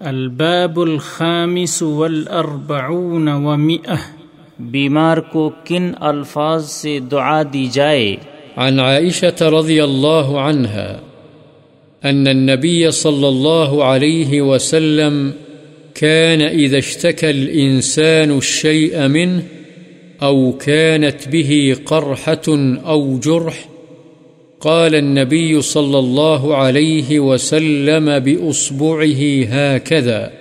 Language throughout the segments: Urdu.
الباب الخامس والاربعون ومئة. بیمار کو کن الفاظ سے دعا دی جائے؟ عن عائشة رضي الله عنها أن النبي صلى الله عليه وسلم كان إذا اشتكى الإنسان الشيء منه أو كانت به قرحة أو جرح قال النبي صلى الله عليه وسلم بأصبعه هكذا.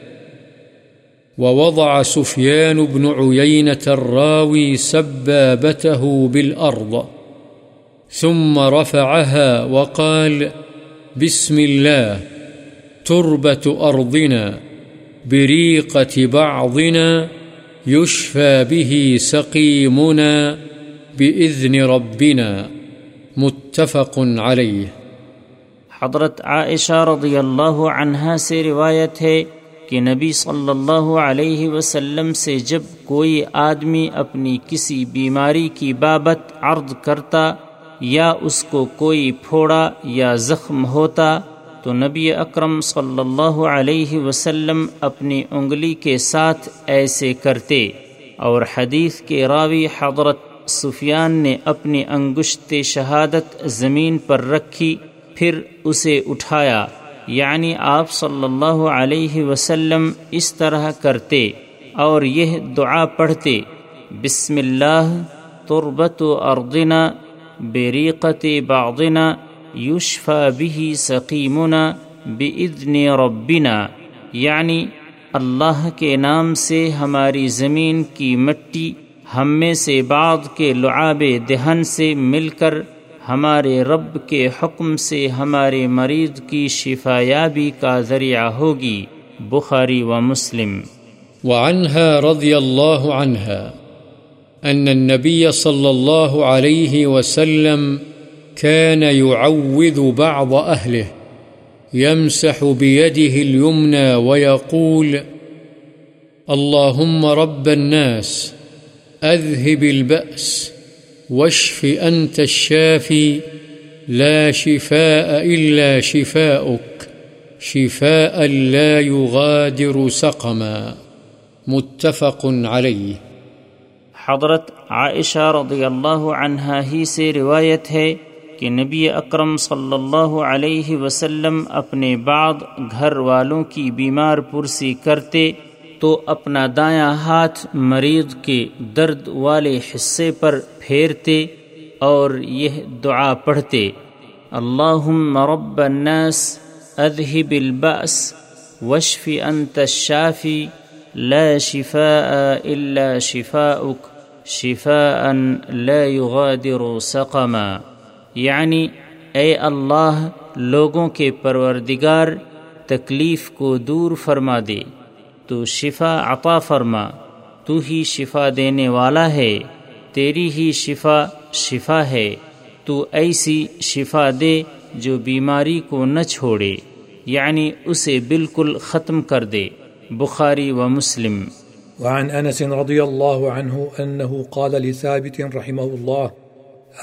ووضع سفيان بن عيينة الراوي سبابته بالأرض. ثم رفعها وقال، بسم الله، تربة أرضنا، بريقة بعضنا، يشفى به سقيمنا بإذن ربنا. متفق عليه حضرت عائشہ رضی اللہ عنہا سے روایت ہے کہ نبی صلی اللہ علیہ وسلم سے جب کوئی آدمی اپنی کسی بیماری کی بابت عرض کرتا یا اس کو کوئی پھوڑا یا زخم ہوتا تو نبی اکرم صلی اللہ علیہ وسلم اپنی انگلی کے ساتھ ایسے کرتے اور حدیث کے راوی حضرت سفیان نے اپنی انگشت شہادت زمین پر رکھی، پھر اسے اٹھایا۔ یعنی آپ صلی اللہ علیہ وسلم اس طرح کرتے اور یہ دعا پڑھتے، بسم اللہ تربت و بریقت بعضنا یوشفا بھی سقیمنا بإذن ربنا۔ یعنی اللہ کے نام سے ہماری زمین کی مٹی ہم میں سے بعض کے لعاب دہن سے مل کر ہمارے رب کے حکم سے ہمارے مریض کی شفا یابی کا ذریعہ ہوگی۔ بخاری و مسلم۔ وعنها رضي الله عنها أن النبي صلى الله عليه وسلم كان يعوذ بعض أهله يمسح بيده اليمنى ويقول اللهم رب الناس أذهب البأس واشف أنت الشافي لا شفاء إلا شفاؤك شفاء لا يغادر سقما متفق عليه حضرت عائشہ رضی اللہ عنہا ہی سے روایت ہے کہ نبی اکرم صلی اللہ علیہ وسلم اپنے بعد گھر والوں کی بیمار پرسی کرتے تو اپنا دایاں ہاتھ مریض کے درد والے حصے پر پھیرتے اور یہ دعا پڑھتے۔ اللہ رب الناس اذهب البأس وشف انت الشافی لا شفاء الا شفاؤك شفاء لا يغادر سقما۔ یعنی اے اللہ، لوگوں کے پروردگار، تکلیف کو دور فرما دے۔ تو شفا عطا فرما، تو ہی شفا دینے والا ہے، تیری ہی شفا شفا ہے، تو ایسی شفا دے جو بیماری کو نہ چھوڑے یعنی اسے بالکل ختم کر دے۔ بخاری و مسلم۔ وعن أنس رضي الله عنه أنه قال لثابت رحمه الله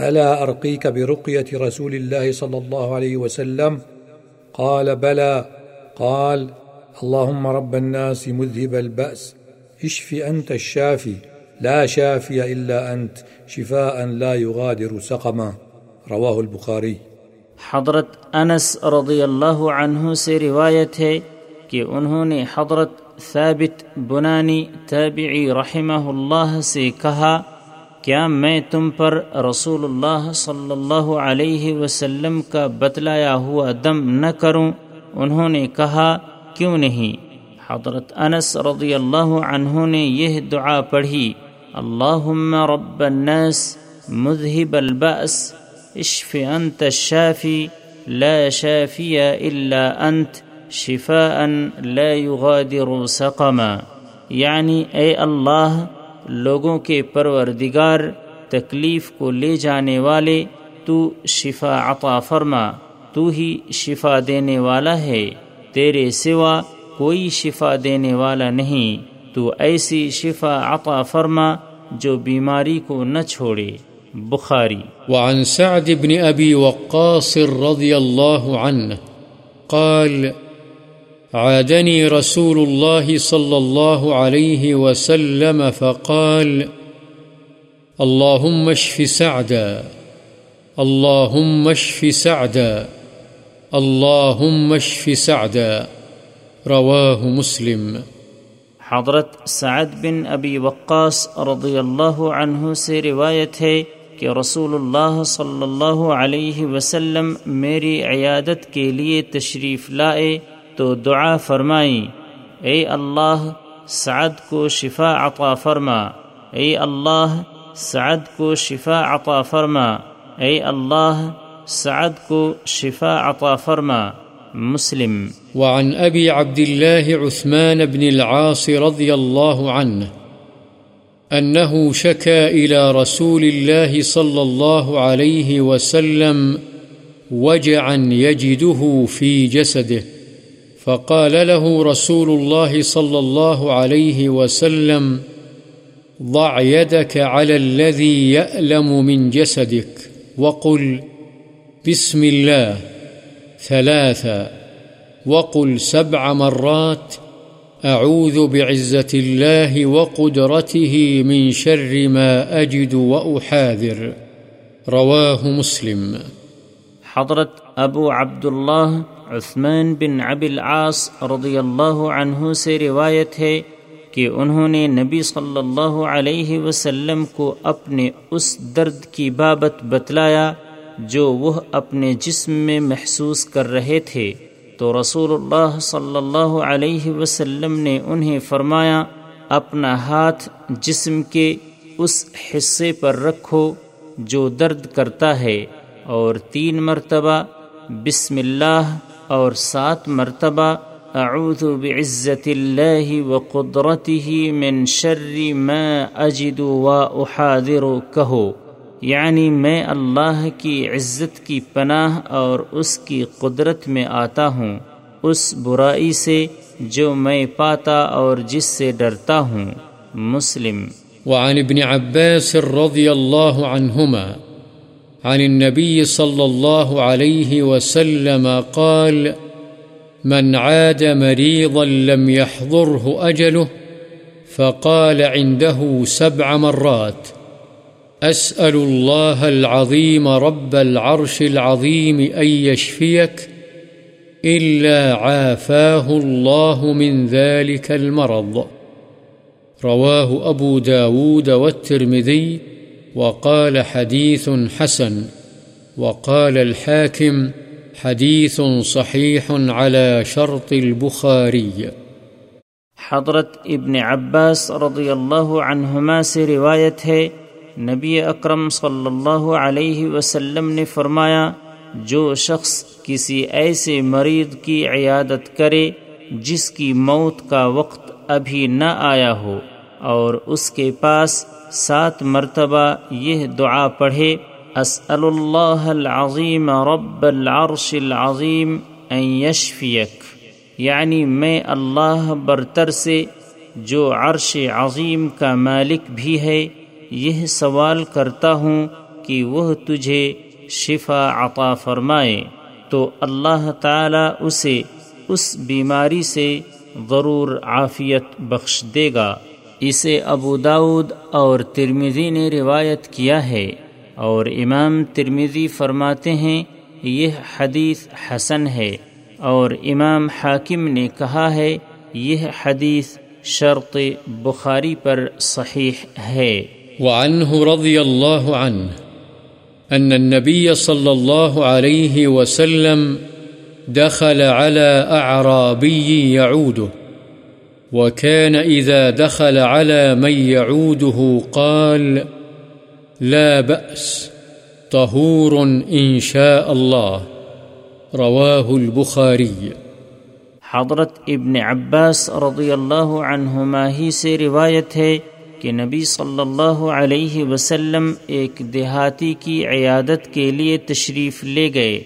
ألا أرقيك برقية رسول الله صلى الله عليه وسلم؟ قال بلى قال اللهم رب الناس مذهب البأس، اشف أنت الشافي، لا شافي إلا أنت، شفاء لا يغادر سقما۔ رواه البخاري۔ حضرت انس رضی اللہ عنہ سے روایت ہے کہ انہوں نے حضرت ثابت بنانی تابعی رحمہ اللہ سے کہا، کیا میں تم پر رسول اللہ صلی اللہ علیہ وسلم کا بتلایا ہوا دم نہ کروں؟ انہوں نے کہا کیوں نہیں؟ حضرت انس رضی اللہ عنہ نے یہ دعا پڑھی، اللہم رب الناس مذہب البأس، اشف انت الشافی، لا شافی الا انت، شفاء لا يغادر سقما. یعنی اے اللہ، لوگوں کے پروردگار، تکلیف کو لے جانے والے، تو شفا عطا فرما، تو ہی شفا دینے والا ہے۔ تیرے سوا کوئی شفا دینے والا نہیں۔ تو ایسی شفا عطا فرما جو بیماری کو نہ چھوڑے۔ بخاری۔ وعن سعد بن أبي وقاص رضي الله عنه قال عادني رسول الله صلى الله عليه وسلم فقال اللهم اشف سعدا اللهم اشف سعدا۔ اللهم اشف سعدا رواه مسلم۔ حضرت سعد بن ابی وقاص رضی اللہ عنہ سے روایت ہے کہ رسول اللہ صلی اللہ علیہ وسلم میری عیادت کے لیے تشریف لائے تو دعا فرمائی، اے اللہ، سعد کو شفا عطا فرما۔ اے اللہ، سعد کو شفا عطا فرما۔ اے اللہ سعد کو شفا عطا فرما، مسلم۔ وعن أبي عبد الله عثمان بن العاص رضي الله عنه أنه شكى إلى رسول الله صلى الله عليه وسلم، وجعا يجده في جسده فقال له رسول الله صلى الله عليه وسلم، ضع يدك على الذي يألم من جسدك وقل بسم الله ثلاثا وقل سبع مرات أعوذ بعزة الله وقدرته من شر ما أجد وأحاذر. رواه مسلم. حضرت ابو عبداللہ عثمان بن عب العاص رضی اللہ عنہ سے روایت ہے کہ انہوں نے نبی صلی اللہ علیہ وسلم کو اپنے اس درد کی بابت بتلایا جو وہ اپنے جسم میں محسوس کر رہے تھے، تو رسول اللہ صلی اللہ علیہ وسلم نے انہیں فرمایا، اپنا ہاتھ جسم کے اس حصے پر رکھو جو درد کرتا ہے، اور تین مرتبہ بسم اللہ اور سات مرتبہ اعوذ بعزت اللہ وقدرته من شر ما اجد و احاذر، کہو۔ یعنی میں اللہ کی عزت کی پناہ اور اس کی قدرت میں آتا ہوں، اس برائی سے جو میں پاتا اور جس سے ڈرتا ہوں۔ مسلم۔ وعن ابن عباس رضی اللہ عنہما، عن النبي صلى الله عليه وسلم قال، من عاد مريضا لم يحضره أجله فقال عنده سبع مرات. أسأل الله العظيم رب العرش العظيم أن يشفيك إلا عافاه الله من ذلك المرض. رواه أبو داود والترمذي وقال حديث حسن وقال الحاكم حديث صحيح على شرط البخاري. حضرت ابن عباس رضی اللہ عنہما سے روایت ہے نبی اکرم صلی اللہ علیہ وسلم نے فرمایا، جو شخص کسی ایسے مریض کی عیادت کرے، جس کی موت کا وقت ابھی نہ آیا ہو، اور اس کے پاس سات مرتبہ یہ دعا پڑھے، اسأل اللہ العظیم رب العرش العظیم ان یشفیک۔ یعنی میں اللہ برتر سے، جو عرش عظیم کا مالک بھی ہے یہ سوال کرتا ہوں کہ وہ تجھے شفا عطا فرمائے تو اللہ تعالی اسے اس بیماری سے ضرور عافیت بخش دے گا۔ اسے ابو داود اور ترمیزی نے روایت کیا ہے اور امام ترمیزی فرماتے ہیں یہ حدیث حسن ہے اور امام حاکم نے کہا ہے یہ حدیث شرط بخاری پر صحیح ہے۔ وعنه رضي الله عنه أن النبي صلى الله عليه وسلم دخل على أعرابي يعوده، وكان إذا دخل على من يعوده قال لا بأس، طهور إن شاء الله. رواه البخاري. حضرت ابن عباس رضی اللہ عنہما ہی سے روایت ہے کہ نبی صلی اللہ علیہ وسلم ایک دیہاتی کی عیادت کے لیے تشریف لے گئے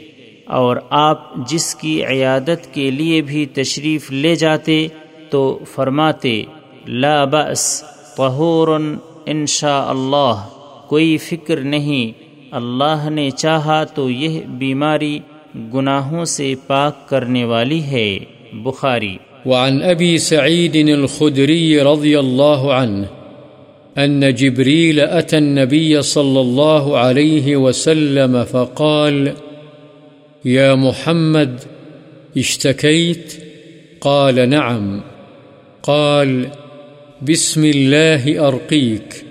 اور آپ جس کی عیادت کے لیے بھی تشریف لے جاتے تو فرماتے، لا بأس، طہور ان شاء اللہ، کوئی فکر نہیں، اللہ نے چاہا تو یہ بیماری گناہوں سے پاک کرنے والی ہے۔ بخاری۔ وعن أبي سعيد الخدري رضي الله عنه أن جبريل أتى النبي صلى الله عليه وسلم فقال، يا محمد، اشتكيت؟ قال، نعم. قال، بسم الله أرقيك،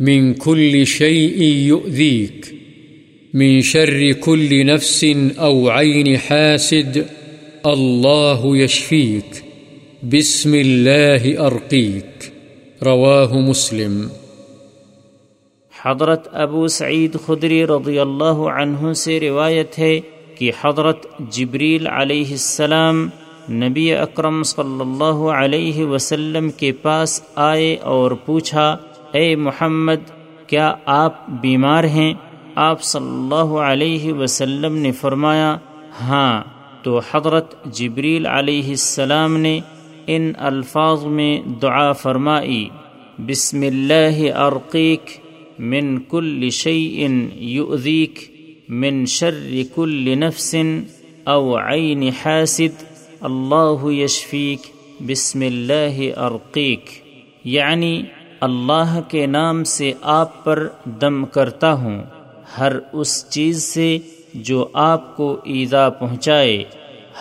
من كل شيء يؤذيك، من شر كل نفس أو عين حاسد، الله يشفيك، بسم الله أرقيك. رواه مسلم. حضرت ابو سعید خدری رضی اللہ عنہ سے روایت ہے کہ حضرت جبریل علیہ السلام نبی اکرم صلی اللہ علیہ وسلم کے پاس آئے اور پوچھا، اے محمد، کیا آپ بیمار ہیں؟ آپ صلی اللہ علیہ وسلم نے فرمایا ہاں تو حضرت جبریل علیہ السلام نے ان الفاظ میں دعا فرمائی، بسم اللہ ارقیک من کل شيء يؤذيك من شر كل نفس او عين حاسد، اللہ یشفیق بسم اللہ ارقیق یعنی اللہ کے نام سے آپ پر دم کرتا ہوں، ہر اس چیز سے جو آپ کو ایزا پہنچائے،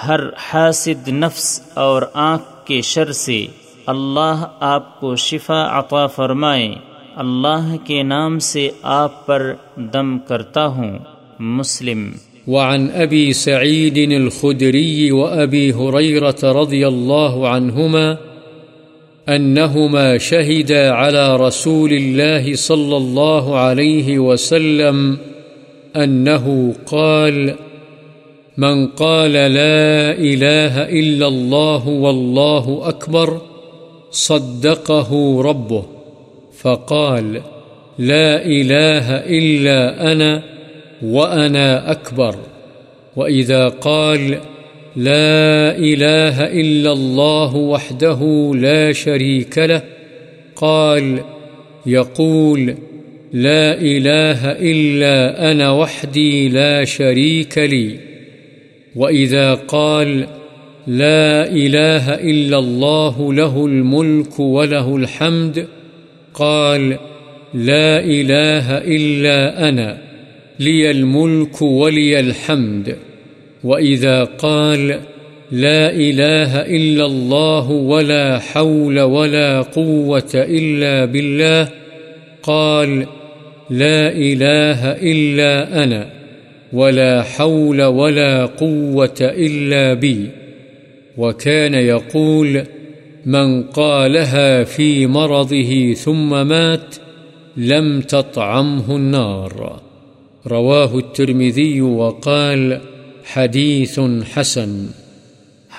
ہر حاسد نفس اور آنکھ کے شر سے اللہ آپ کو شفا عطا فرمائے۔ اللہ کے نام سے آپ پر دم کرتا ہوں۔ مسلم۔ وعن أبي سعيد الخدري وأبي هريرة رضي الله عنهما أنهما شهدا على رسول الله صلى الله عليه وسلم أنه قال من قال لا إله إلا الله والله أكبر صدقه ربه فقال لا إله إلا أنا وأنا أكبر وإذا قال لا إله إلا الله وحده لا شريك له قال يقول لا إله إلا أنا وحدي لا شريك لي وإذا قال لا إله إلا الله له الملك وله الحمد قال لا إله إلا أنا لي الملك ولي الحمد وإذا قال لا إله إلا الله ولا حول ولا قوة إلا بالله قال لا إله إلا أنا ولا حول ولا قوة إلا بي. وكان يقول، من قالها في مرضه ثم مات، لم تطعمه النار. رواه الترمذي وقال حدیث حسن.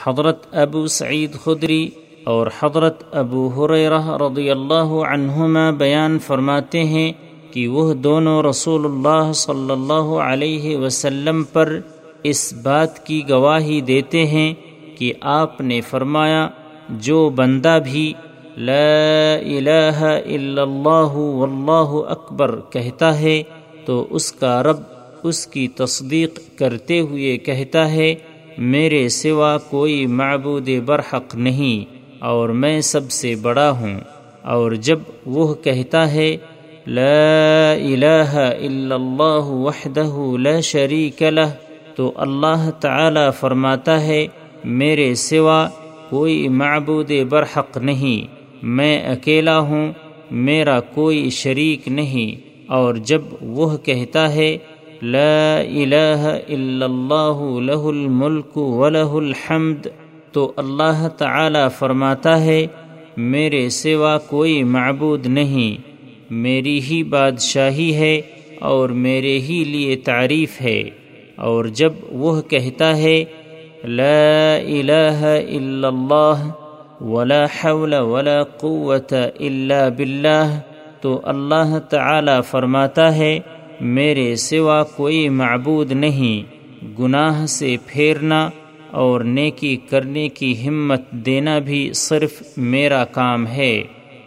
حضرت ابو سعید خدری اور حضرت ابو حریرہ رضی اللہ عنہما بیان فرماتے ہیں کہ وہ دونوں رسول اللہ صلی اللہ علیہ وسلم پر اس بات کی گواہی دیتے ہیں کہ آپ نے فرمایا، جو بندہ بھی لا الہ الا اللہ واللہ اکبر کہتا ہے، تو اس کا رب اس کی تصدیق کرتے ہوئے کہتا ہے، میرے سوا کوئی معبود برحق نہیں اور میں سب سے بڑا ہوں۔ اور جب وہ کہتا ہے لا الہ الا اللہ وحدہ لا شریک لہ تو اللہ تعالی فرماتا ہے، میرے سوا کوئی معبود برحق نہیں، میں اکیلا ہوں، میرا کوئی شریک نہیں۔ اور جب وہ کہتا ہے، لا الہ الا اللہ له الملک وله الحمد، تو اللہ تعالی فرماتا ہے، میرے سوا کوئی معبود نہیں۔ میری ہی بادشاہی ہے اور میرے ہی لیے تعریف ہے۔ اور جب وہ کہتا ہے، لا الہ الا اللہ ولا حول ولا قوت الا باللہ، تو اللہ تعالی فرماتا ہے، میرے سوا کوئی معبود نہیں، گناہ سے پھیرنا اور نیکی کرنے کی ہمت دینا بھی صرف میرا کام ہے۔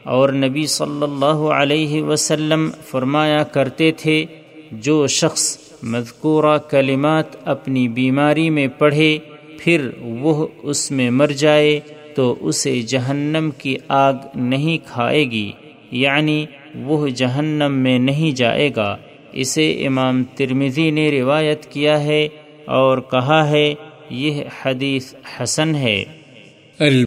اور نبی صلی اللہ علیہ وسلم فرمایا کرتے تھے، جو شخص مذکورہ کلمات اپنی بیماری میں پڑھے، پھر وہ اس میں مر جائے تو اسے جہنم کی آگ نہیں کھائے گی یعنی وہ جہنم میں نہیں جائے گا۔ اسے امام ترمزی نے روایت کیا ہے اور کہا ہے، یہ حدیث حسن ہے۔